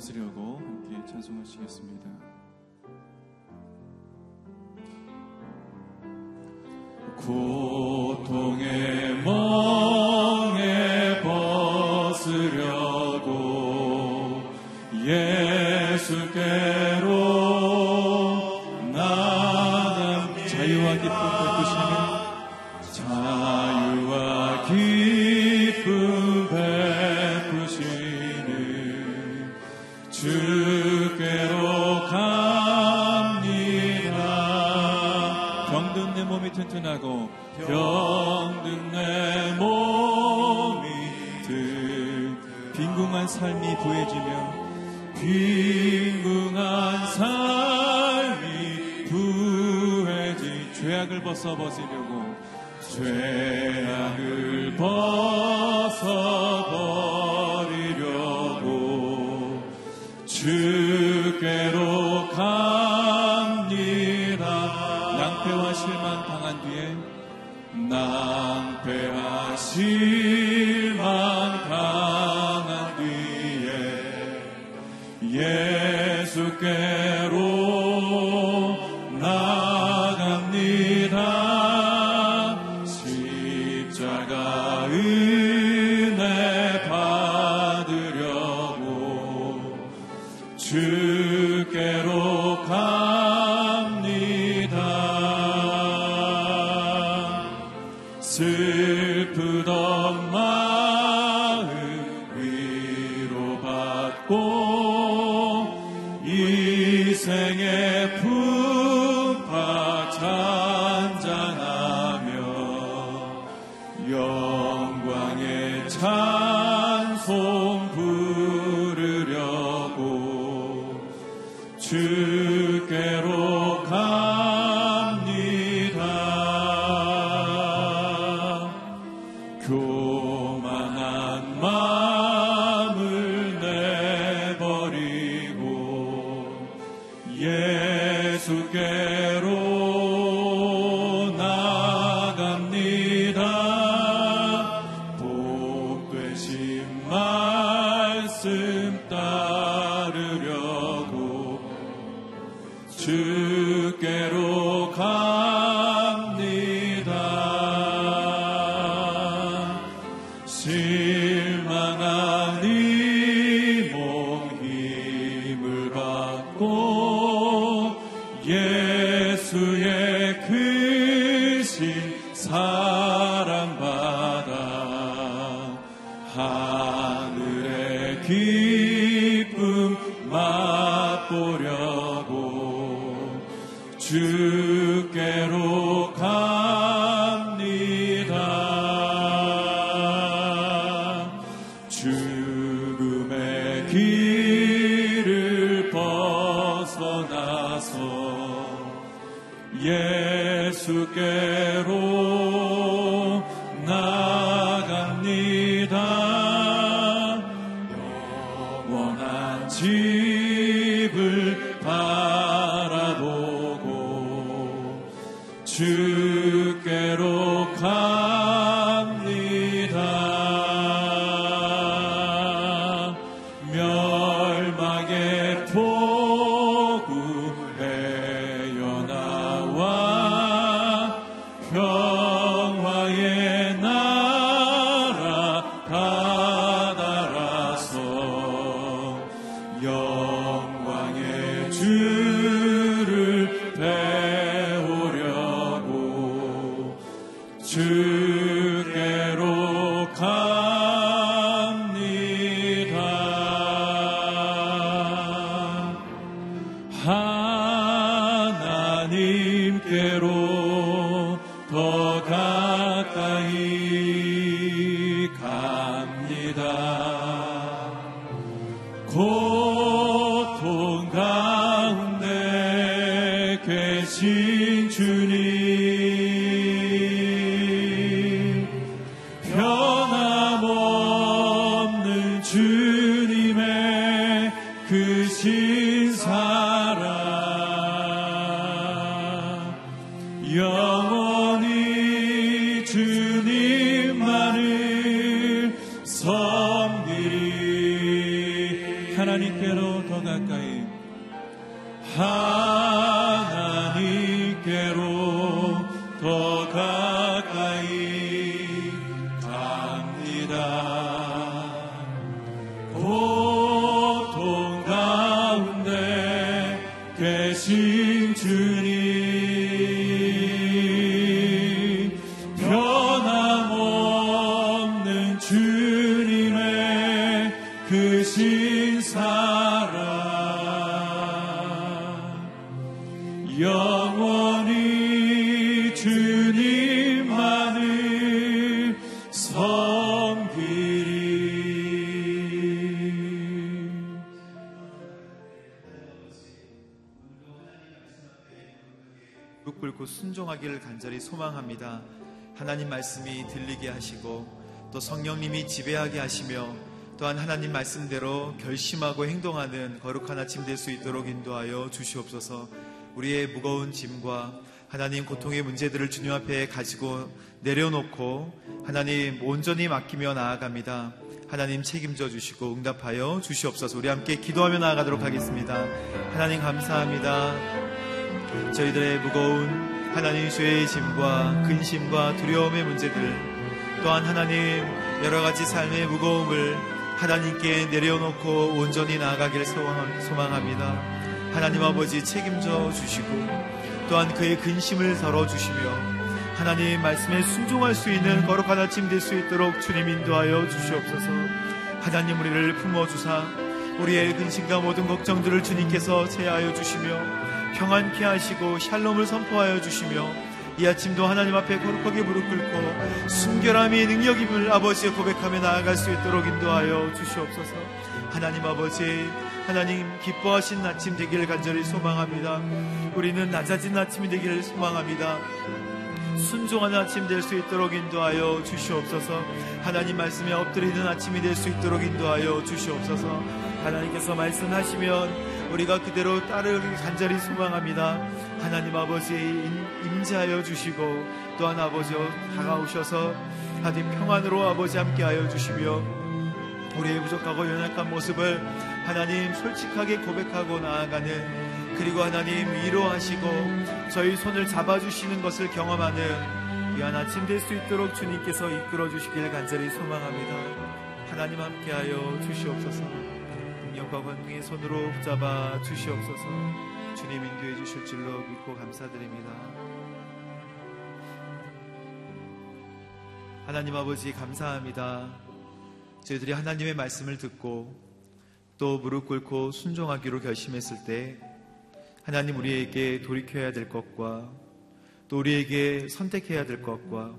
웃으려고 함께 찬송하시겠습니다. pasa. Cool. 간절히 소망합니다. 하나님 말씀이 들리게 하시고 또 성령님이 지배하게 하시며 또한 하나님 말씀대로 결심하고 행동하는 거룩한 아침 될 수 있도록 인도하여 주시옵소서. 우리의 무거운 짐과 하나님 고통의 문제들을 주님 앞에 가지고 내려놓고 하나님 온전히 맡기며 나아갑니다. 하나님 책임져 주시고 응답하여 주시옵소서. 우리 함께 기도하며 나아가도록 하겠습니다. 하나님 감사합니다. 저희들의 무거운 하나님 죄의 짐과 근심과 두려움의 문제들 또한 하나님 여러 가지 삶의 무거움을 하나님께 내려놓고 온전히 소망- 소망합니다. 하나님 아버지 책임져 주시고 또한 그의 근심을 덜어 주시며 하나님 말씀에 순종할 수 있는 거룩한 아침 될 수 있도록 주님 인도하여 주시옵소서 하나님 우리를 품어 주사 우리의 근심과 모든 걱정들을 주님께서 제하여 주시며 평안케 하시고 샬롬을 선포하여 주시며 이 아침도 하나님 앞에 거룩하게 무릎 꿇고 순결함이 능력임을 아버지의 고백하며 나아갈 수 있도록 인도하여 주시옵소서. 하나님 아버지 하나님 기뻐하신 아침 되기를 간절히 소망합니다. 우리는 낮아진 아침이 되기를 소망합니다. 순종하는 아침 될 수 있도록 인도하여 주시옵소서. 하나님 말씀에 엎드리는 아침이 될 수 있도록 인도하여 주시옵소서. 하나님께서 말씀하시면 우리가 그대로 따르기 간절히 소망합니다 하나님 아버지 임- 임재하여 주시고 또한 아버지 다가오셔서 하나님 평안으로 아버지 함께하여 주시며 우리의 부족하고 연약한 모습을 하나님 솔직하게 고백하고 나아가는 그리고 하나님 위로하시고 저희 손을 잡아주시는 것을 경험하는 귀한 아침 될 수 있도록 주님께서 이끌어 주시길 간절히 소망합니다. 하나님 함께하여 주시옵소서. 능력과 권능의 손으로 붙잡아 주시옵소서. 주님 인도해 주실 줄로 믿고 감사드립니다. 하나님 아버지 감사합니다. 저희들이 하나님의 말씀을 듣고 또 무릎 꿇고 순종하기로 결심했을 때 하나님 우리에게 돌이켜야 될 것과 또 우리에게 선택해야 될 것과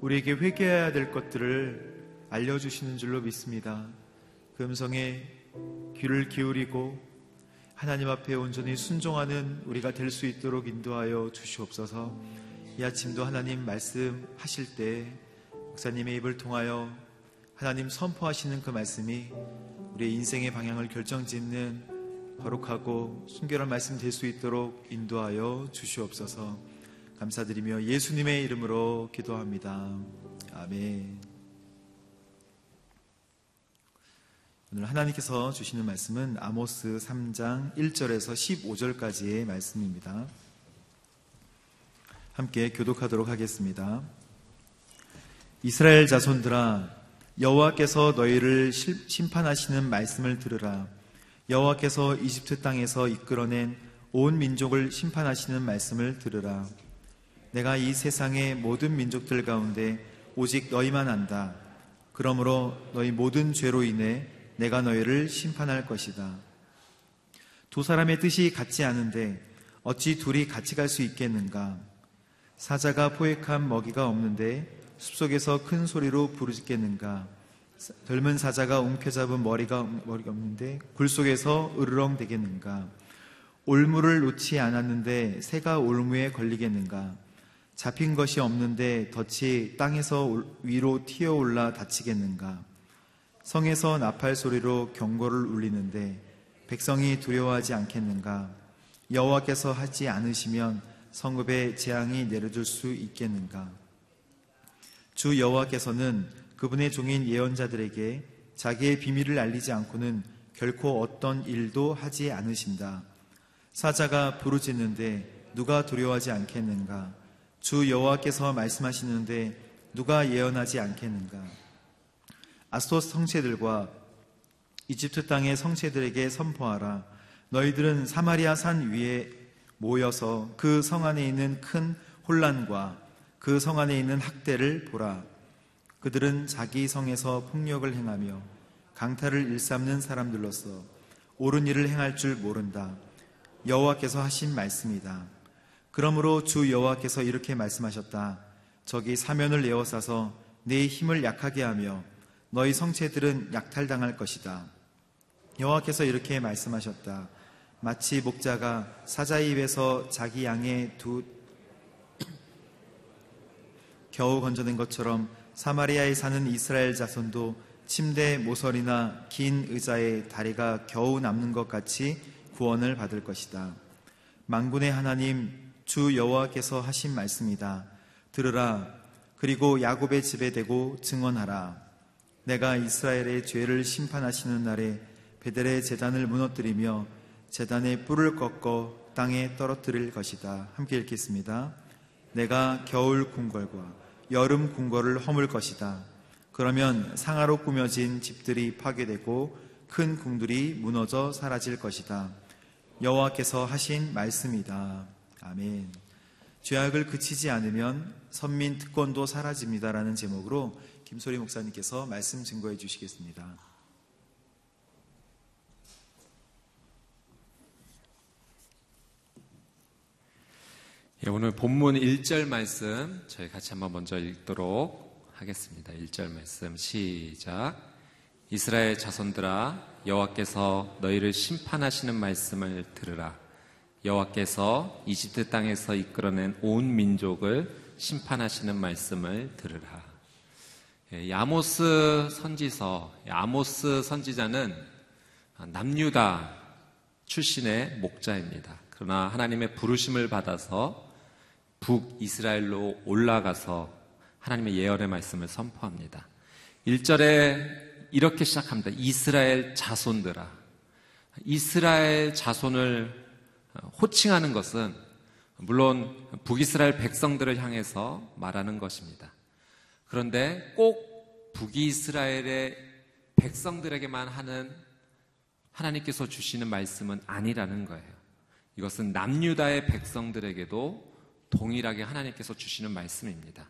우리에게 회개해야 될 것들을 알려주시는 줄로 믿습니다. 그 음성에 귀를 기울이고 하나님 앞에 온전히 순종하는 우리가 될 수 있도록 인도하여 주시옵소서 이 아침도 하나님 말씀하실 때 목사님의 입을 통하여 하나님 선포하시는 그 말씀이 우리의 인생의 방향을 결정짓는 거룩하고 순결한 말씀 될 수 있도록 인도하여 주시옵소서 감사드리며 예수님의 이름으로 기도합니다. 아멘. 오늘 하나님께서 주시는 말씀은 아모스 3장 1절에서 15절까지의 말씀입니다. 함께 교독하도록 하겠습니다. 이스라엘 자손들아 여호와께서 너희를 실- 심판하시는 말씀을 들으라 여호와께서 이집트 땅에서 이끌어낸 온 민족을 심판하시는 말씀을 들으라 내가 이 세상의 모든 민족들 가운데 오직 너희만 안다 그러므로 너희 모든 죄로 인해 내가 너희를 심판할 것이다 두 사람의 뜻이 같지 않은데 어찌 둘이 같이 갈 수 있겠는가 사자가 포획한 먹이가 없는데 숲속에서 큰 소리로 부르짖겠는가? 젊은 사자가 움켜잡은 머리가 머리가 없는데 굴 속에서 으르렁 대겠는가? 올무를 놓지 않았는데 새가 올무에 걸리겠는가? 잡힌 것이 없는데 덫이 땅에서 올- 위로 튀어올라 다치겠는가? 성에서 나팔 소리로 경고를 울리는데 백성이 두려워하지 않겠는가? 여호와께서 하지 않으시면 성읍에 재앙이 내려줄 수 있겠는가? 주 여호와께서는 그분의 종인 예언자들에게 자기의 비밀을 알리지 않고는 결코 어떤 일도 하지 않으신다. 사자가 부르짖는데 누가 두려워하지 않겠는가? 주 여호와께서 말씀하시는데 누가 예언하지 않겠는가? 아스토 성체들과 이집트 땅의 성체들에게 선포하라. 너희들은 사마리아 산 위에 모여서 그 성 안에 있는 큰 혼란과 그 성 안에 있는 학대를 보라. 그들은 자기 성에서 폭력을 행하며 강탈을 일삼는 사람들로서 옳은 일을 행할 줄 모른다. 여호와께서 하신 말씀이다. 그러므로 주 여호와께서 이렇게 말씀하셨다. 저기 사면을 에워싸서 내 힘을 약하게 하며 너희 성체들은 약탈당할 것이다. 여호와께서 이렇게 말씀하셨다. 마치 목자가 사자의 입에서 자기 양의 두 겨우 건져낸 것처럼 사마리아에 사는 이스라엘 자손도 침대 모서리나 긴 의자에 다리가 겨우 남는 것 같이 구원을 받을 것이다. 망군의 하나님 주 여호와께서 하신 말씀이다. 들으라. 그리고 야곱의 집에 대고 증언하라. 내가 이스라엘의 죄를 심판하시는 날에 베델의 재단을 무너뜨리며 재단의 뿔을 꺾어 땅에 떨어뜨릴 것이다. 함께 읽겠습니다. 내가 겨울 궁궐과 여름 궁궐을 허물 것이다. 그러면 상하로 꾸며진 집들이 파괴되고 큰 궁들이 무너져 사라질 것이다. 여호와께서 하신 말씀이다. 아멘. 죄악을 그치지 않으면 선민 특권도 사라집니다라는 제목으로 김소리 목사님께서 말씀 증거해 주시겠습니다. 예, 오늘 본문 1절 말씀 저희 같이 한번 먼저 읽도록 하겠습니다. 1절 말씀 시작. 이스라엘 자손들아 여호와께서 너희를 심판하시는 말씀을 들으라. 여호와께서 이집트 땅에서 이끌어낸 온 민족을 심판하시는 말씀을 들으라. 예, 야모스 선지서, 아모스 선지자는 남유다 출신의 목자입니다. 그러나 하나님의 부르심을 받아서 북이스라엘로 올라가서 하나님의 예언의 말씀을 선포합니다. 1절에 이렇게 시작합니다. 이스라엘 자손들아. 이스라엘 자손을 호칭하는 것은 물론 북이스라엘 백성들을 향해서 말하는 것입니다. 그런데 꼭 북이스라엘의 백성들에게만 하는 하나님께서 주시는 말씀은 아니라는 거예요. 이것은 남유다의 백성들에게도 동일하게 하나님께서 주시는 말씀입니다.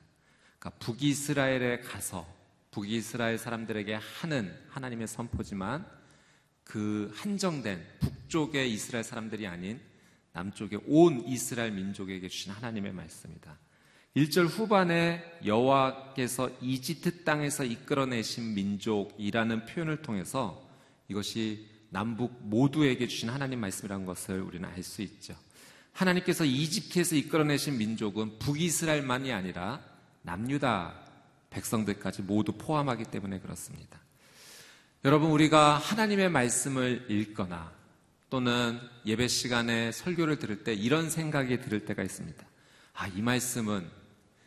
그러니까 북이스라엘에 가서 북이스라엘 사람들에게 하는 하나님의 선포지만 그 한정된 북쪽의 이스라엘 사람들이 아닌 남쪽의 온 이스라엘 민족에게 주신 하나님의 말씀이다. 1절 후반에 여호와께서 이집트 땅에서 이끌어내신 민족이라는 표현을 통해서 이것이 남북 모두에게 주신 하나님 말씀이라는 것을 우리는 알 수 있죠. 하나님께서 이집트에서 이끌어내신 민족은 북이스라엘만이 아니라 남유다 백성들까지 모두 포함하기 때문에 그렇습니다. 여러분, 우리가 하나님의 말씀을 읽거나 또는 예배 시간에 설교를 들을 때 이런 생각이 들을 때가 있습니다. 아, 이 말씀은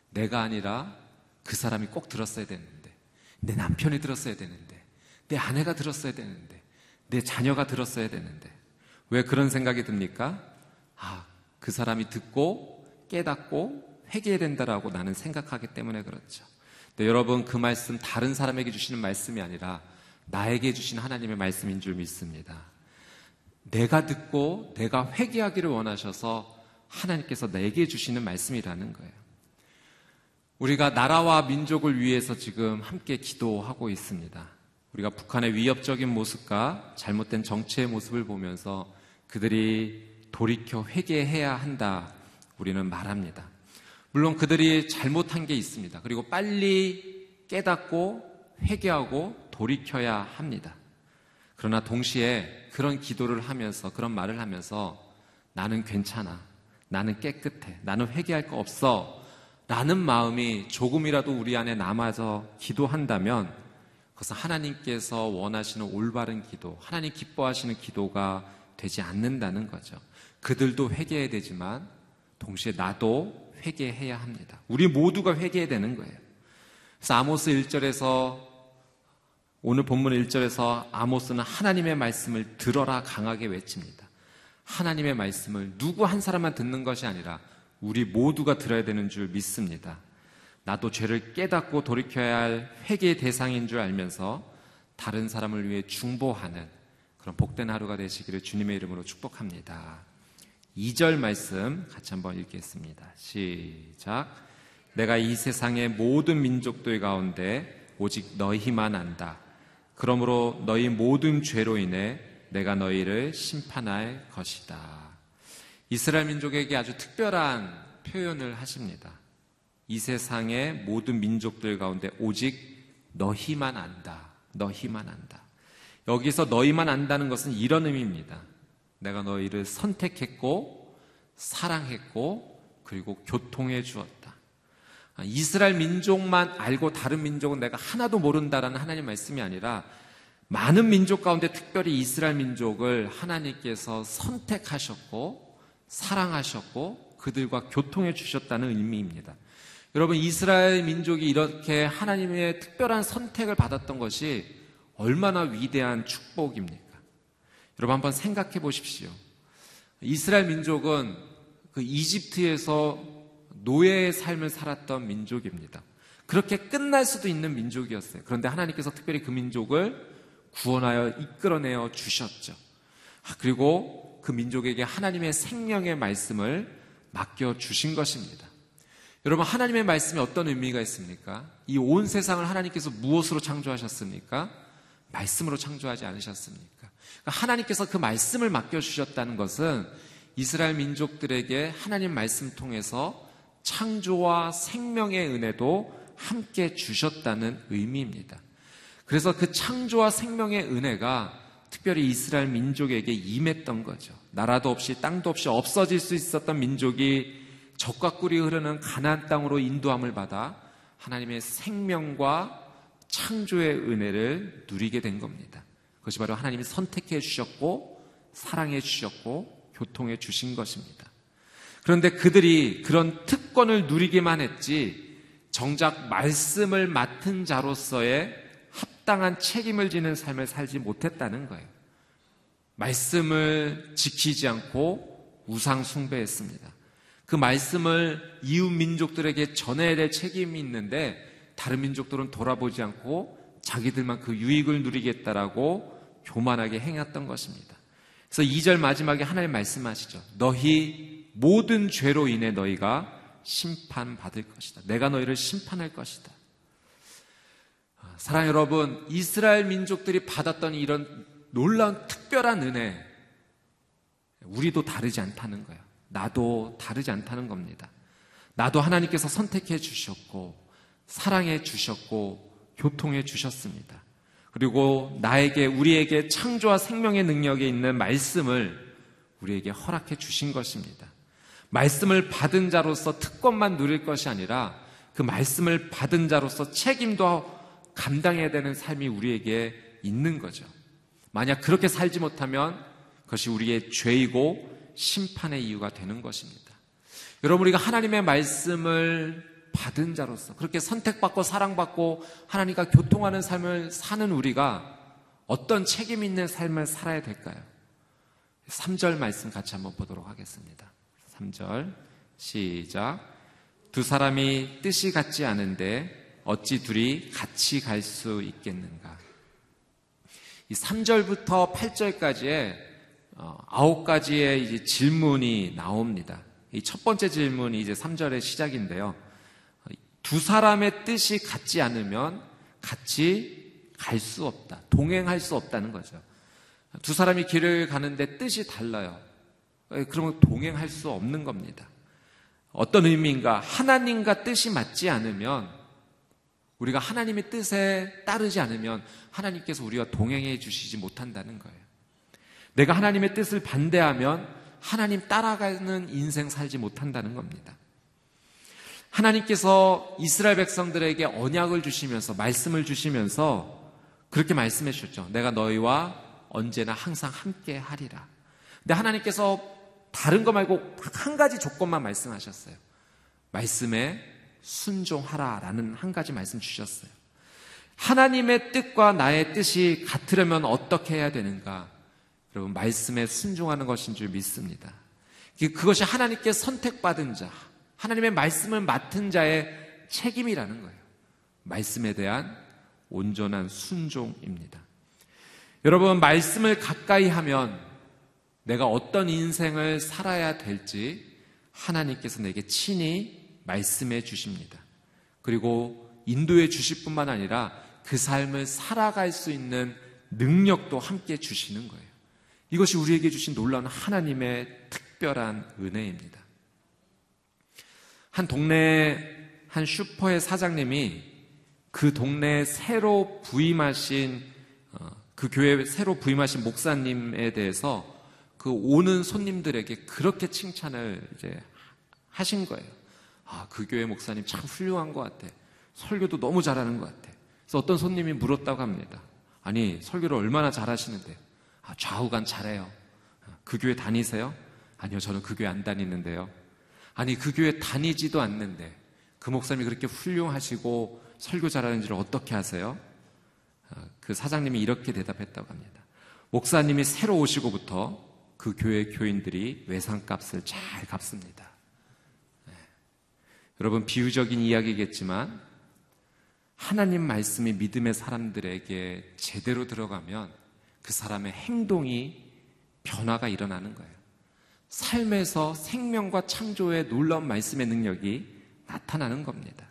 내가 아니라 그 사람이 꼭 들었어야 되는데, 내 남편이 들었어야 되는데, 내 아내가 들었어야 되는데, 내 자녀가 들었어야 되는데, 왜 그런 생각이 듭니까? 아, 그 사람이 듣고 깨닫고 회개해야 된다라고 나는 생각하기 때문에 그렇죠. 네, 여러분 그 말씀 다른 사람에게 주시는 말씀이 아니라 나에게 주신 하나님의 말씀인 줄 믿습니다. 내가 듣고 내가 회개하기를 원하셔서 하나님께서 내게 주시는 말씀이라는 거예요. 우리가 나라와 민족을 위해서 지금 함께 기도하고 있습니다. 우리가 북한의 위협적인 모습과 잘못된 정치의 모습을 보면서 그들이 돌이켜 회개해야 한다. 우리는 말합니다. 물론 그들이 잘못한 게 있습니다. 그리고 빨리 깨닫고 회개하고 돌이켜야 합니다. 그러나 동시에 그런 기도를 하면서 그런 말을 하면서 나는 괜찮아. 나는 깨끗해. 나는 회개할 거 없어. 라는 마음이 조금이라도 우리 안에 남아서 기도한다면 그것은 하나님께서 원하시는 올바른 기도, 하나님 기뻐하시는 기도가 되지 않는다는 거죠. 그들도 회개해야 되지만 동시에 나도 회개해야 합니다. 우리 모두가 회개해야 되는 거예요. 그래서 아모스 1절에서 오늘 본문 1절에서 아모스는 하나님의 말씀을 들어라 강하게 외칩니다. 하나님의 말씀을 누구 한 사람만 듣는 것이 아니라 우리 모두가 들어야 되는 줄 믿습니다. 나도 죄를 깨닫고 돌이켜야 할 회개의 대상인 줄 알면서 다른 사람을 위해 중보하는 그런 복된 하루가 되시기를 주님의 이름으로 축복합니다. 2절 말씀 같이 한번 읽겠습니다. 시작. 내가 이 세상의 모든 민족들 가운데 오직 너희만 안다. 그러므로 너희 모든 죄로 인해 내가 너희를 심판할 것이다. 이스라엘 민족에게 아주 특별한 표현을 하십니다. 이 세상의 모든 민족들 가운데 오직 너희만 안다. 너희만 안다. 여기서 너희만 안다는 것은 이런 의미입니다. 내가 너희를 선택했고, 사랑했고, 그리고 교통해 주었다. 아, 이스라엘 민족만 알고 다른 민족은 내가 하나도 모른다라는 하나님 말씀이 아니라 많은 민족 가운데 특별히 이스라엘 민족을 하나님께서 선택하셨고 사랑하셨고 그들과 교통해 주셨다는 의미입니다. 여러분 이스라엘 민족이 이렇게 하나님의 특별한 선택을 받았던 것이 얼마나 위대한 축복입니까? 여러분 한번 생각해 보십시오. 이스라엘 민족은 그 이집트에서 노예의 삶을 살았던 민족입니다. 그렇게 끝날 수도 있는 민족이었어요. 그런데 하나님께서 특별히 그 민족을 구원하여 이끌어내어 주셨죠. 아, 그리고 그 민족에게 하나님의 생명의 말씀을 맡겨 주신 것입니다. 여러분, 하나님의 말씀이 어떤 의미가 있습니까? 이 온 세상을 하나님께서 무엇으로 창조하셨습니까? 말씀으로 창조하지 않으셨습니까? 그러니까 하나님께서 그 말씀을 맡겨주셨다는 것은 이스라엘 민족들에게 하나님 말씀 통해서 창조와 생명의 은혜도 함께 주셨다는 의미입니다. 그래서 그 창조와 생명의 은혜가 특별히 이스라엘 민족에게 임했던 거죠. 나라도 없이 땅도 없이 없어질 수 있었던 민족이 적과 꿀이 흐르는 가나안 땅으로 인도함을 받아 하나님의 생명과 창조의 은혜를 누리게 된 겁니다. 그것이 바로 하나님이 선택해 주셨고 사랑해 주셨고 교통해 주신 것입니다. 그런데 그들이 그런 특권을 누리기만 했지 정작 말씀을 맡은 자로서의 합당한 책임을 지는 삶을 살지 못했다는 거예요. 말씀을 지키지 않고 우상 숭배했습니다. 그 말씀을 이웃 민족들에게 전해야 될 책임이 있는데 다른 민족들은 돌아보지 않고 자기들만 그 유익을 누리겠다라고 교만하게 행했던 것입니다. 그래서 2절 마지막에 하나님 말씀하시죠. 너희 모든 죄로 인해 너희가 심판받을 것이다. 내가 너희를 심판할 것이다. 사랑 여러분, 이스라엘 민족들이 받았던 이런 놀라운 특별한 은혜, 우리도 다르지 않다는 거예요. 나도 다르지 않다는 겁니다. 나도 하나님께서 선택해 주셨고, 사랑해 주셨고, 교통해 주셨습니다. 그리고 나에게, 우리에게 창조와 생명의 능력에 있는 말씀을 우리에게 허락해 주신 것입니다. 말씀을 받은 자로서 특권만 누릴 것이 아니라 그 말씀을 받은 자로서 책임도 감당해야 되는 삶이 우리에게 있는 거죠. 만약 그렇게 살지 못하면 그것이 우리의 죄이고 심판의 이유가 되는 것입니다. 여러분, 우리가 하나님의 말씀을 받은 자로서 그렇게 선택받고 사랑받고 하나님과 교통하는 삶을 사는 우리가 어떤 책임 있는 삶을 살아야 될까요? 3절 말씀 같이 한번 보도록 하겠습니다. 3절 시작. 두 사람이 뜻이 같지 않은데 어찌 둘이 같이 갈 수 있겠는가? 이 3절부터 8절까지의 어, 아홉 가지의 이제 질문이 나옵니다. 이 첫 번째 질문이 이제 3절의 시작인데요. 두 사람의 뜻이 같지 않으면 같이 갈 수 없다. 동행할 수 없다는 거죠. 두 사람이 길을 가는데 뜻이 달라요. 그러면 동행할 수 없는 겁니다. 어떤 의미인가? 하나님과 뜻이 맞지 않으면 우리가 하나님의 뜻에 따르지 않으면 하나님께서 우리와 동행해 주시지 못한다는 거예요. 내가 하나님의 뜻을 반대하면 하나님 따라가는 인생 살지 못한다는 겁니다. 하나님께서 이스라엘 백성들에게 언약을 주시면서 말씀을 주시면서 그렇게 말씀해 주셨죠. 내가 너희와 언제나 항상 함께 하리라. 근데 하나님께서 다른 거 말고 한 가지 조건만 말씀하셨어요. 말씀에 순종하라라는 한 가지 말씀 주셨어요. 하나님의 뜻과 나의 뜻이 같으려면 어떻게 해야 되는가? 여러분, 말씀에 순종하는 것인 줄 믿습니다. 그것이 하나님께 선택받은 자, 하나님의 말씀을 맡은 자의 책임이라는 거예요. 말씀에 대한 온전한 순종입니다. 여러분, 말씀을 가까이 하면 내가 어떤 인생을 살아야 될지 하나님께서 내게 친히 말씀해 주십니다. 그리고 인도해 주실 뿐만 아니라 그 삶을 살아갈 수 있는 능력도 함께 주시는 거예요. 이것이 우리에게 주신 놀라운 하나님의 특별한 은혜입니다. 한 동네 한 슈퍼의 사장님이 그 동네에 새로 부임하신 어, 그 교회 새로 부임하신 목사님에 대해서 그 오는 손님들에게 그렇게 칭찬을 이제 하신 거예요. 아, 그 교회 목사님 참 훌륭한 것 같아. 설교도 너무 잘하는 것 같아. 그래서 어떤 손님이 물었다고 합니다. 아니, 설교를 얼마나 잘하시는데? 아, 좌우간 잘해요. 그 교회 다니세요? 아니요, 저는 그 교회 안 다니는데요. 아니, 그 교회 다니지도 않는데 그 목사님이 그렇게 훌륭하시고 설교 잘하는지를 어떻게 아세요? 아, 그 사장님이 이렇게 대답했다고 합니다. 목사님이 새로 오시고부터 그 교회 교인들이 외상값을 잘 갚습니다. 네. 여러분 비유적인 이야기겠지만 하나님 말씀이 믿음의 사람들에게 제대로 들어가면 그 사람의 행동이 변화가 일어나는 거예요. 삶에서 생명과 창조의 놀라운 말씀의 능력이 나타나는 겁니다.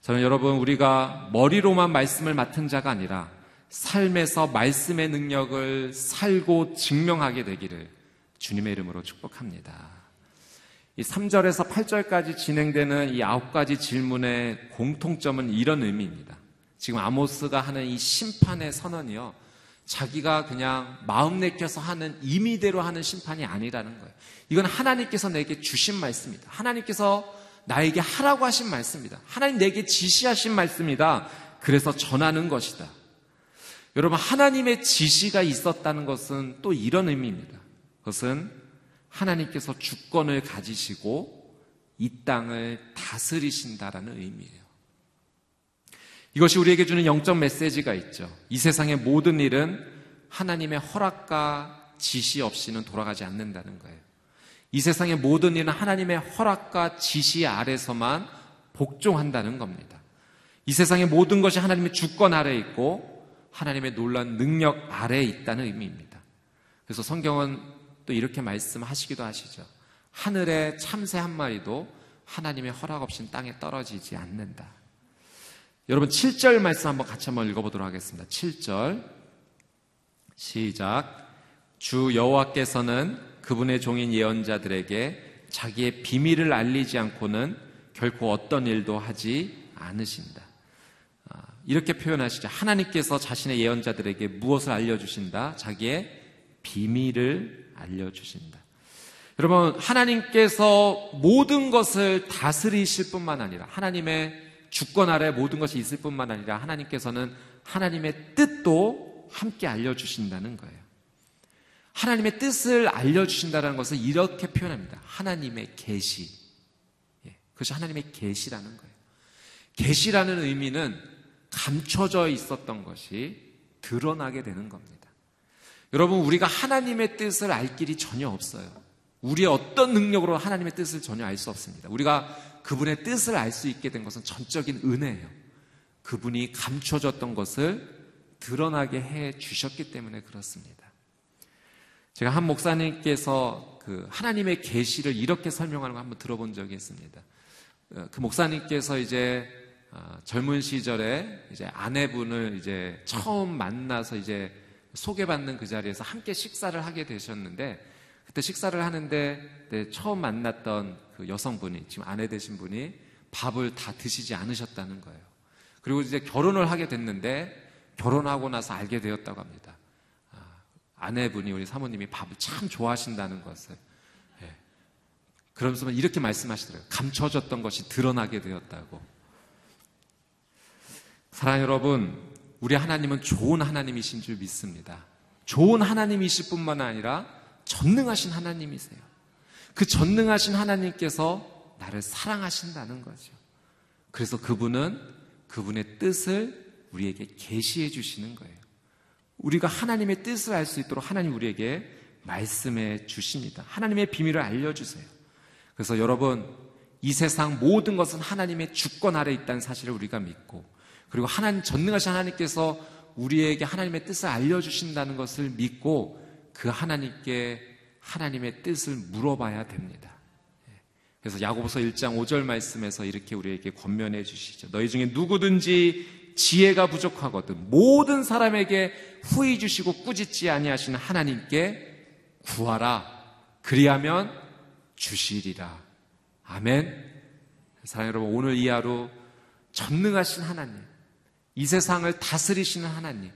저는 여러분 우리가 머리로만 말씀을 맡은 자가 아니라 삶에서 말씀의 능력을 살고 증명하게 되기를 주님의 이름으로 축복합니다. 이 3절에서 8절까지 진행되는 이 아홉 가지 질문의 공통점은 이런 의미입니다. 지금 아모스가 하는 이 심판의 선언이요. 자기가 그냥 마음 내켜서 하는 임의대로 하는 심판이 아니라는 거예요. 이건 하나님께서 내게 주신 말씀입니다. 하나님께서 나에게 하라고 하신 말씀입니다. 하나님 내게 지시하신 말씀이다. 그래서 전하는 것이다. 여러분, 하나님의 지시가 있었다는 것은 또 이런 의미입니다. 그것은 하나님께서 주권을 가지시고 이 땅을 다스리신다라는 의미예요. 이것이 우리에게 주는 영적 메시지가 있죠. 이 세상의 모든 일은 하나님의 허락과 지시 없이는 돌아가지 않는다는 거예요. 이 세상의 모든 일은 하나님의 허락과 지시 아래서만 복종한다는 겁니다. 이 세상의 모든 것이 하나님의 주권 아래에 있고 하나님의 놀란 능력 아래에 있다는 의미입니다. 그래서 성경은 또 이렇게 말씀하시기도 하시죠. 하늘의 참새 한 마리도 하나님의 허락 없이는 땅에 떨어지지 않는다. 여러분 7절 말씀 한번 같이 한번 읽어보도록 하겠습니다. 7절 시작 주 여호와께서는 그분의 종인 예언자들에게 자기의 비밀을 알리지 않고는 결코 어떤 일도 하지 않으신다. 아, 이렇게 표현하시죠. 하나님께서 자신의 예언자들에게 무엇을 알려주신다? 자기의 비밀을 알려주신다. 여러분, 하나님께서 모든 것을 다스리실 뿐만 아니라 하나님의 주권 아래 모든 것이 있을 뿐만 아니라 하나님께서는 하나님의 뜻도 함께 알려주신다는 거예요. 하나님의 뜻을 알려주신다는 것을 이렇게 표현합니다. 하나님의 계시. 예, 그것이 하나님의 계시라는 거예요. 계시라는 의미는 감춰져 있었던 것이 드러나게 되는 겁니다. 여러분, 우리가 하나님의 뜻을 알 길이 전혀 없어요. 우리의 어떤 능력으로 하나님의 뜻을 전혀 알 수 없습니다. 우리가 그분의 뜻을 알 수 있게 된 것은 전적인 은혜예요. 그분이 감춰졌던 것을 드러나게 해 주셨기 때문에 그렇습니다. 제가 한 목사님께서 그 하나님의 계시를 이렇게 설명하는 거 한번 들어본 적이 있습니다. 어, 그 목사님께서 이제 어, 젊은 시절에 이제 아내분을 이제 처음 만나서 이제 소개받는 그 자리에서 함께 식사를 하게 되셨는데 그때 식사를 하는데 네, 처음 만났던 그 여성분이 지금 아내 되신 분이 밥을 다 드시지 않으셨다는 거예요. 그리고 이제 결혼을 하게 됐는데 결혼하고 나서 알게 되었다고 합니다. 아 내분이 우리 사모님이 밥을 참 좋아하신다는 것을 예. 그러면서 이렇게 말씀하시더라고요. 감춰졌던 것이 드러나게 되었다고. 사랑 여러분, 우리 하나님은 좋은 하나님이신 줄 믿습니다. 좋은 하나님이실 뿐만 아니라 전능하신 하나님이세요. 그 전능하신 하나님께서 나를 사랑하신다는 거죠. 그래서 그분은 그분의 뜻을 우리에게 계시해 주시는 거예요. 우리가 하나님의 뜻을 알 수 있도록 하나님 우리에게 말씀해 주십니다. 하나님의 비밀을 알려주세요. 그래서 여러분, 이 세상 모든 것은 하나님의 주권 아래 있다는 사실을 우리가 믿고, 그리고 하나님, 전능하신 하나님께서 우리에게 하나님의 뜻을 알려주신다는 것을 믿고, 그 하나님께 하나님의 뜻을 물어봐야 됩니다. 예. 그래서 야고보서 1장 5절 말씀에서 이렇게 우리에게 권면해 주시죠. 너희 중에 누구든지 지혜가 부족하거든 모든 사람에게 후히 주시고 꾸짖지 아니하시는 하나님께 구하라. 그리하면 주시리라. 아멘. 사랑 여러분, 오늘 이 하루 전능하신 하나님, 이 세상을 다스리시는 하나님,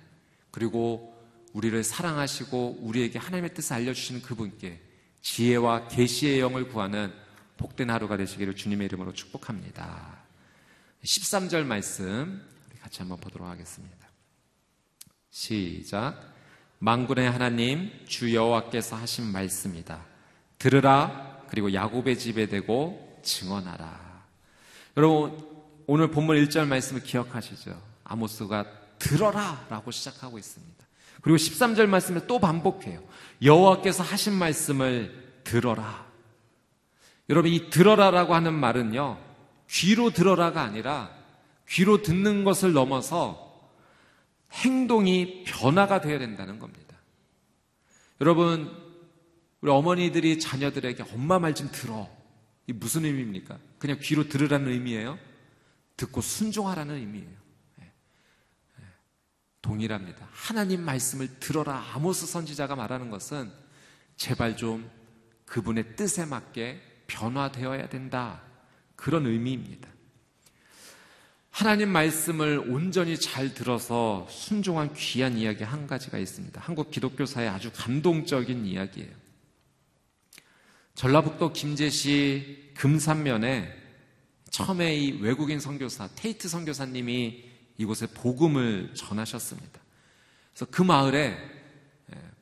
그리고 우리를 사랑하시고 우리에게 하나님의 뜻을 알려주시는 그분께 지혜와 계시의 영을 구하는 복된 하루가 되시기를 주님의 이름으로 축복합니다. 13절 말씀 같이 한번 보도록 하겠습니다. 시작. 망군의 하나님 주 여호와께서 하신 말씀이다. 들으라 그리고 야곱의 집에 대고 증언하라. 여러분 오늘 본문 1절 말씀을 기억하시죠? 아모스가 들어라 라고 시작하고 있습니다. 그리고 13절 말씀을 또 반복해요. 여호와께서 하신 말씀을 들어라. 여러분 이 들어라라고 하는 말은요. 귀로 들어라가 아니라 귀로 듣는 것을 넘어서 행동이 변화가 되어야 된다는 겁니다. 여러분, 우리 어머니들이 자녀들에게 엄마 말 좀 들어. 이 무슨 의미입니까? 그냥 귀로 들으라는 의미예요? 듣고 순종하라는 의미예요. 동일합니다. 하나님 말씀을 들어라. 아모스 선지자가 말하는 것은 제발 좀 그분의 뜻에 맞게 변화되어야 된다. 그런 의미입니다. 하나님 말씀을 온전히 잘 들어서 순종한 귀한 이야기 한 가지가 있습니다. 한국 기독교사의 아주 감동적인 이야기예요. 전라북도 김제시 금산면에 처음에 이 외국인 선교사 테이트 선교사님이 이곳에 복음을 전하셨습니다. 그래서 그 마을에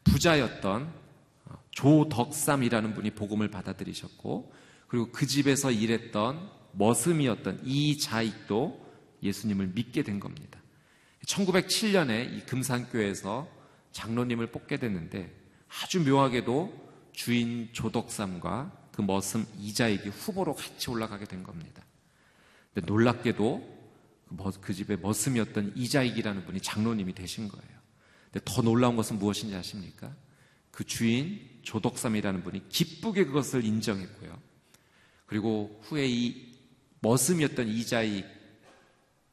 부자였던 조덕삼이라는 분이 복음을 받아들이셨고 그리고 그 집에서 일했던 머슴이었던 이자익도 예수님을 믿게 된 겁니다. 1907년에 이 금산교에서 장로님을 뽑게 됐는데 아주 묘하게도 주인 조덕삼과 그 머슴 이자에게 후보로 같이 올라가게 된 겁니다. 근데 놀랍게도 그, 그 집의 머슴이었던 이자익이라는 분이 장로님이 되신 거예요. 근데 더 놀라운 것은 무엇인지 아십니까? 그 주인 조덕삼이라는 분이 기쁘게 그것을 인정했고요. 그리고 후에 이 머슴이었던 이자익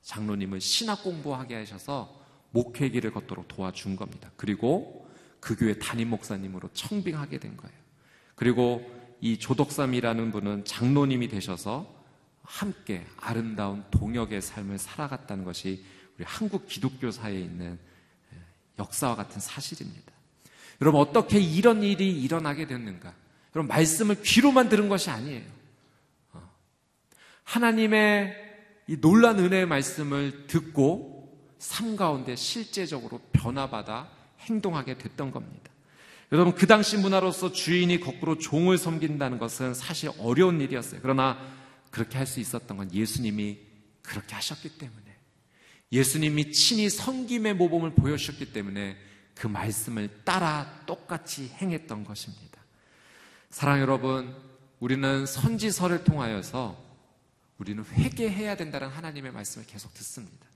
장로님을 신학 공부하게 하셔서 목회기를 걷도록 도와준 겁니다. 그리고 그 교회 담임 목사님으로 청빙하게 된 거예요. 그리고 이 조덕삼이라는 분은 장로님이 되셔서 함께 아름다운 동역의 삶을 살아갔다는 것이 우리 한국 기독교사에 있는 역사와 같은 사실입니다. 여러분, 어떻게 이런 일이 일어나게 됐는가? 여러분, 말씀을 귀로만 들은 것이 아니에요. 어. 하나님의 이 놀란 은혜의 말씀을 듣고 삶 가운데 실제적으로 변화받아 행동하게 됐던 겁니다. 여러분, 그 당시 문화로서 주인이 거꾸로 종을 섬긴다는 것은 사실 어려운 일이었어요. 그러나 그렇게 할 수 있었던 건 예수님이 그렇게 하셨기 때문에 예수님이 친히 성김의 모범을 보여주셨기 때문에 그 말씀을 따라 똑같이 행했던 것입니다. 사랑 여러분, 우리는 선지서를 통하여서 우리는 회개해야 된다는 하나님의 말씀을 계속 듣습니다.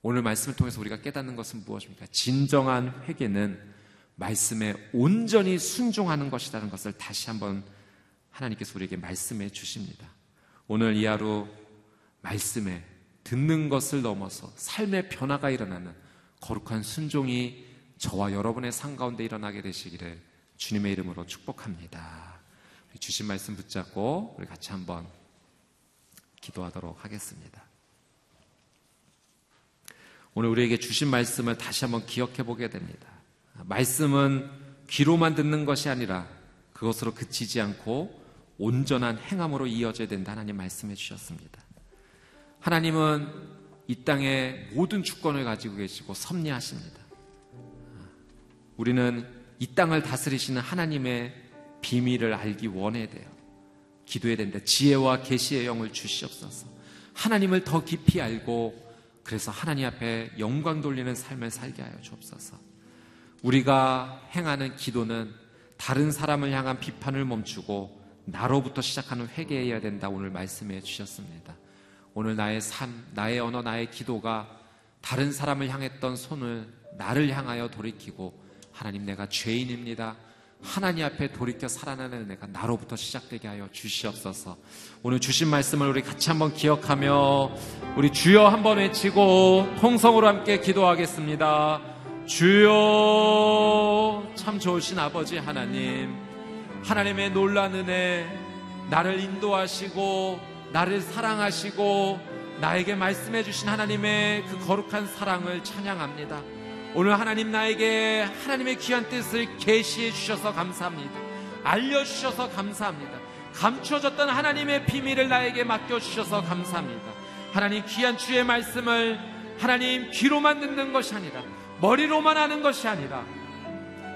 오늘 말씀을 통해서 우리가 깨닫는 것은 무엇입니까? 진정한 회개는 말씀에 온전히 순종하는 것이라는 것을 다시 한번 하나님께서 우리에게 말씀해 주십니다. 오늘 이 하루 말씀에 듣는 것을 넘어서 삶의 변화가 일어나는 거룩한 순종이 저와 여러분의 삶 가운데 일어나게 되시기를 주님의 이름으로 축복합니다. 주신 말씀 붙잡고 우리 같이 한번 기도하도록 하겠습니다. 오늘 우리에게 주신 말씀을 다시 한번 기억해 보게 됩니다. 말씀은 귀로만 듣는 것이 아니라 그것으로 그치지 않고 온전한 행함으로 이어져야 된다 하나님 말씀해 주셨습니다. 하나님은 이 땅에 모든 주권을 가지고 계시고 섭리하십니다. 우리는 이 땅을 다스리시는 하나님의 비밀을 알기 원해야 돼요. 기도해야 된다. 지혜와 계시의 영을 주시옵소서. 하나님을 더 깊이 알고 그래서 하나님 앞에 영광 돌리는 삶을 살게 하여 주옵소서. 우리가 행하는 기도는 다른 사람을 향한 비판을 멈추고 나로부터 시작하는 회개해야 된다 오늘 말씀해 주셨습니다. 오늘 나의 삶, 나의 언어, 나의 기도가 다른 사람을 향했던 손을 나를 향하여 돌이키고 하나님 내가 죄인입니다. 하나님 앞에 돌이켜 살아나는 내가 나로부터 시작되게 하여 주시옵소서. 오늘 주신 말씀을 우리 같이 한번 기억하며 우리 주여 한번 외치고 통성으로 함께 기도하겠습니다. 주여 참 좋으신 아버지 하나님 하나님의 놀란 은혜 나를 인도하시고 나를 사랑하시고 나에게 말씀해 주신 하나님의 그 거룩한 사랑을 찬양합니다. 오늘 하나님 나에게 하나님의 귀한 뜻을 계시해 주셔서 감사합니다. 알려 주셔서 감사합니다. 감추어졌던 하나님의 비밀을 나에게 맡겨 주셔서 감사합니다. 하나님 귀한 주의 말씀을 하나님 귀로만 듣는 것이 아니라 머리로만 하는 것이 아니라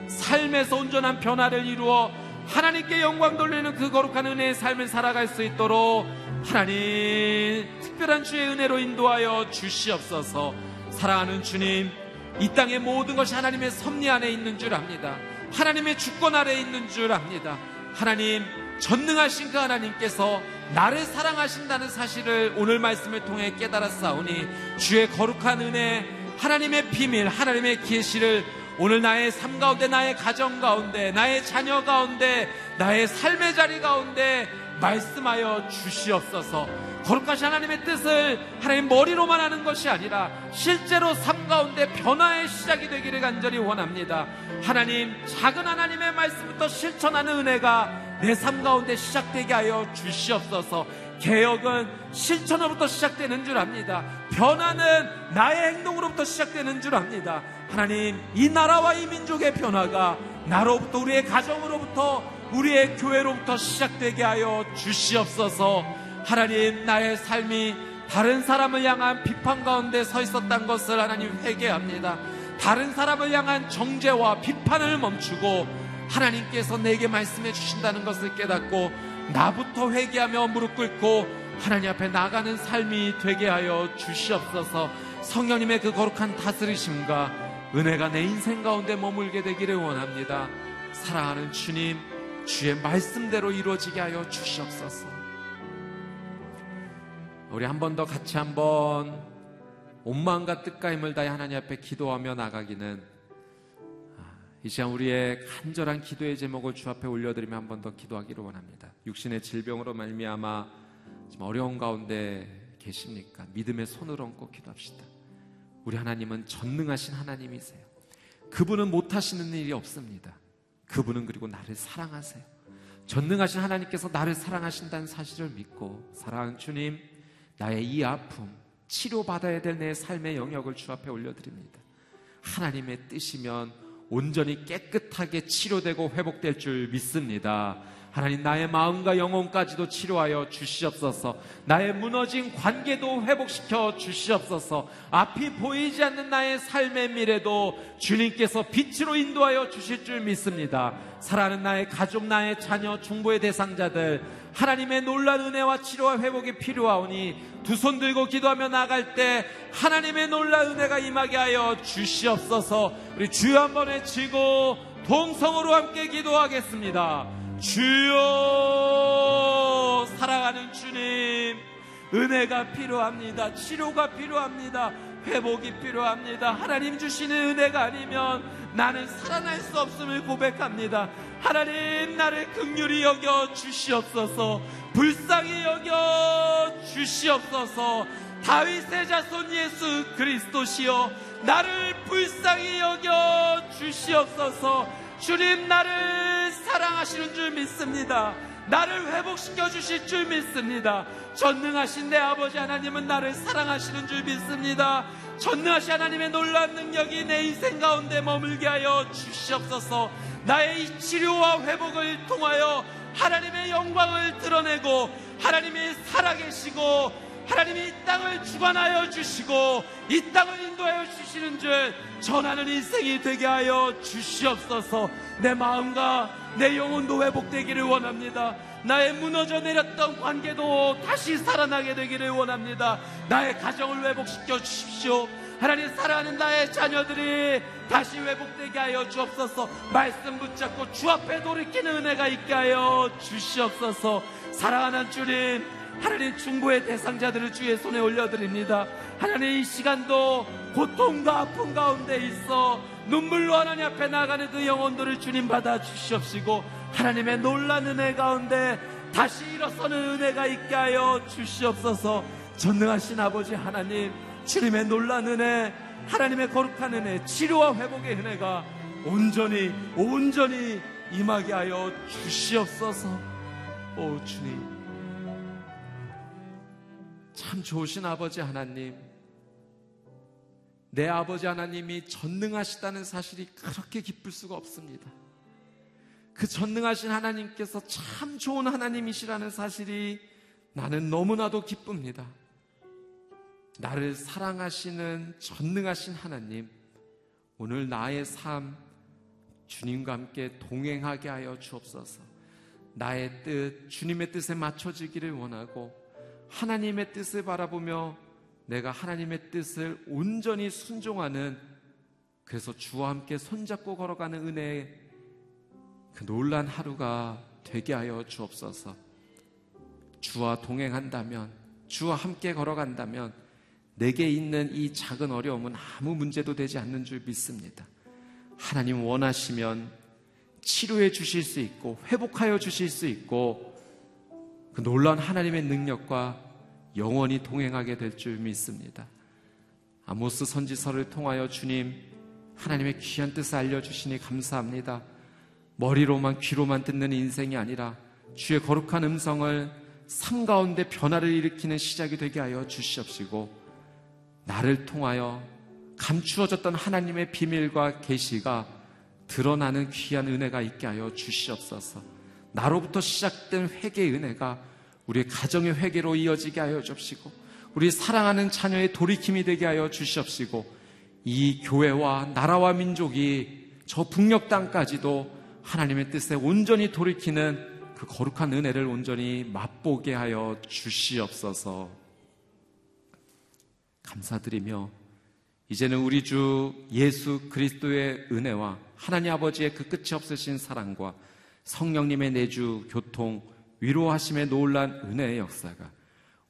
삶에서 온전한 변화를 이루어 하나님께 영광 돌리는 그 거룩한 은혜의 삶을 살아갈 수 있도록 하나님 특별한 주의 은혜로 인도하여 주시옵소서. 사랑하는 주님 이 땅의 모든 것이 하나님의 섭리 안에 있는 줄 압니다. 하나님의 주권 아래에 있는 줄 압니다. 하나님 전능하신 그 하나님께서 나를 사랑하신다는 사실을 오늘 말씀을 통해 깨달았사오니 주의 거룩한 은혜 하나님의 비밀 하나님의 계시를 오늘 나의 삶 가운데, 나의 가정 가운데, 나의 자녀 가운데, 나의 삶의 자리 가운데 말씀하여 주시옵소서. 거룩하신 하나님의 뜻을 하나님 머리로만 하는 것이 아니라 실제로 삶 가운데 변화의 시작이 되기를 간절히 원합니다. 하나님, 작은 하나님의 말씀부터 실천하는 은혜가 내 삶 가운데 시작되게 하여 주시옵소서. 개혁은 실천으로부터 시작되는 줄 압니다. 변화는 나의 행동으로부터 시작되는 줄 압니다. 하나님, 이 나라와 이 민족의 변화가 나로부터 우리의 가정으로부터 우리의 교회로부터 시작되게 하여 주시옵소서. 하나님, 나의 삶이 다른 사람을 향한 비판 가운데 서 있었던 것을 하나님 회개합니다. 다른 사람을 향한 정죄와 비판을 멈추고 하나님께서 내게 말씀해 주신다는 것을 깨닫고 나부터 회개하며 무릎 꿇고 하나님 앞에 나가는 삶이 되게 하여 주시옵소서 성령님의 그 거룩한 다스리심과 은혜가 내 인생 가운데 머물게 되기를 원합니다. 사랑하는 주님, 주의 말씀대로 이루어지게 하여 주시옵소서. 우리 한 번 더 같이 한번 온 마음과 뜻과 힘을 다해 하나님 앞에 기도하며 나가기는 아, 이 시간 우리의 간절한 기도의 제목을 주 앞에 올려드리며 한 번 더 기도하기를 원합니다. 육신의 질병으로 말미암아 지금 어려운 가운데 계십니까? 믿음의 손을 얹고 기도합시다. 우리 하나님은 전능하신 하나님이세요. 그분은 못하시는 일이 없습니다. 그분은 그리고 나를 사랑하세요. 전능하신 하나님께서 나를 사랑하신다는 사실을 믿고 사랑하는 주님, 나의 이 아픔, 치료받아야 될 내 삶의 영역을 주 앞에 올려드립니다. 하나님의 뜻이면 온전히 깨끗하게 치료되고 회복될 줄 믿습니다. 하나님 나의 마음과 영혼까지도 치료하여 주시옵소서. 나의 무너진 관계도 회복시켜 주시옵소서. 앞이 보이지 않는 나의 삶의 미래도 주님께서 빛으로 인도하여 주실 줄 믿습니다. 사랑하는 나의 가족, 나의 자녀, 중보의 대상자들 하나님의 놀란 은혜와 치료와 회복이 필요하오니 두 손 들고 기도하며 나갈 때 하나님의 놀란 은혜가 임하게 하여 주시옵소서. 우리 주여 한번 외치고 동성으로 함께 기도하겠습니다. 주여 사랑하는 주님 은혜가 필요합니다. 치료가 필요합니다. 회복이 필요합니다. 하나님 주시는 은혜가 아니면 나는 살아날 수 없음을 고백합니다. 하나님 나를 극률히 여겨 주시옵소서. 불쌍히 여겨 주시옵소서. 다윗의 자손 예수 그리스도시여 나를 불쌍히 여겨 주시옵소서. 주님 나를 사랑하시는 줄 믿습니다. 나를 회복시켜 주실 줄 믿습니다. 전능하신 내 아버지 하나님은 나를 사랑하시는 줄 믿습니다. 전능하신 하나님의 놀라운 능력이 내 인생 가운데 머물게 하여 주시옵소서. 나의 치료와 회복을 통하여 하나님의 영광을 드러내고 하나님이 살아계시고 하나님이 이 땅을 주관하여 주시고 이 땅을 인도하여 주시는 줄 전하는 인생이 되게 하여 주시옵소서 내 마음과 내 영혼도 회복되기를 원합니다 나의 무너져 내렸던 관계도 다시 살아나게 되기를 원합니다. 나의 가정을 회복시켜 주십시오. 하나님 사랑하는 나의 자녀들이 다시 회복되게 하여 주옵소서 말씀 붙잡고 주 앞에 돌이키는 은혜가 있게 하여 주시옵소서 사랑하는 주님 하나님 중보의 대상자들을 주의 손에 올려드립니다. 하나님 이 시간도 고통과 아픔 가운데 있어 눈물로 하나님 앞에 나가는 그 영혼들을 주님 받아 주시옵시고 하나님의 놀란 은혜 가운데 다시 일어서는 은혜가 있게 하여 주시옵소서. 전능하신 아버지 하나님 주님의 놀란 은혜 하나님의 거룩한 은혜 치료와 회복의 은혜가 온전히 온전히 임하게 하여 주시옵소서. 오 주님 참 좋으신 아버지 하나님 내 아버지 하나님이 전능하시다는 사실이 그렇게 기쁠 수가 없습니다. 그 전능하신 하나님께서 참 좋은 하나님이시라는 사실이 나는 너무나도 기쁩니다. 나를 사랑하시는 전능하신 하나님, 오늘 나의 삶, 주님과 함께 동행하게 하여 주옵소서. 나의 뜻, 주님의 뜻에 맞춰지기를 원하고, 하나님의 뜻을 바라보며 내가 하나님의 뜻을 온전히 순종하는 그래서 주와 함께 손잡고 걸어가는 은혜의 그 놀란 하루가 되게 하여 주옵소서. 주와 동행한다면, 주와 함께 걸어간다면, 내게 있는 이 작은 어려움은 아무 문제도 되지 않는 줄 믿습니다. 하나님 원하시면 치료해 주실 수 있고, 회복하여 주실 수 있고, 그 놀라운 하나님의 능력과 영원히 동행하게 될 줄 믿습니다. 아모스 선지서를 통하여 주님 하나님의 귀한 뜻을 알려주시니 감사합니다. 머리로만 귀로만 듣는 인생이 아니라 주의 거룩한 음성을 삶 가운데 변화를 일으키는 시작이 되게 하여 주시옵시고 나를 통하여 감추어졌던 하나님의 비밀과 계시가 드러나는 귀한 은혜가 있게 하여 주시옵소서. 나로부터 시작된 회개의 은혜가 우리 가정의 회개로 이어지게 하여 주옵시고 우리 사랑하는 자녀의 돌이킴이 되게 하여 주시옵시고 이 교회와 나라와 민족이 저 북녘 땅까지도 하나님의 뜻에 온전히 돌이키는 그 거룩한 은혜를 온전히 맛보게 하여 주시옵소서. 감사드리며 이제는 우리 주 예수 그리스도의 은혜와 하나님 아버지의 그 끝이 없으신 사랑과 성령님의 내주 교통 위로하심의 놀란 은혜의 역사가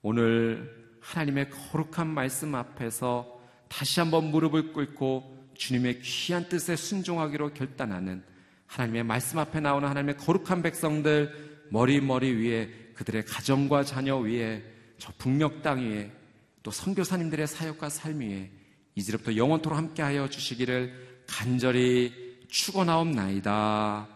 오늘 하나님의 거룩한 말씀 앞에서 다시 한번 무릎을 꿇고 주님의 귀한 뜻에 순종하기로 결단하는 하나님의 말씀 앞에 나오는 하나님의 거룩한 백성들 머리 머리 위에 그들의 가정과 자녀 위에 저 북녘 땅 위에 또 선교사님들의 사역과 삶 위에 이제부터 영원토록 함께하여 주시기를 간절히 축원하옵나이다.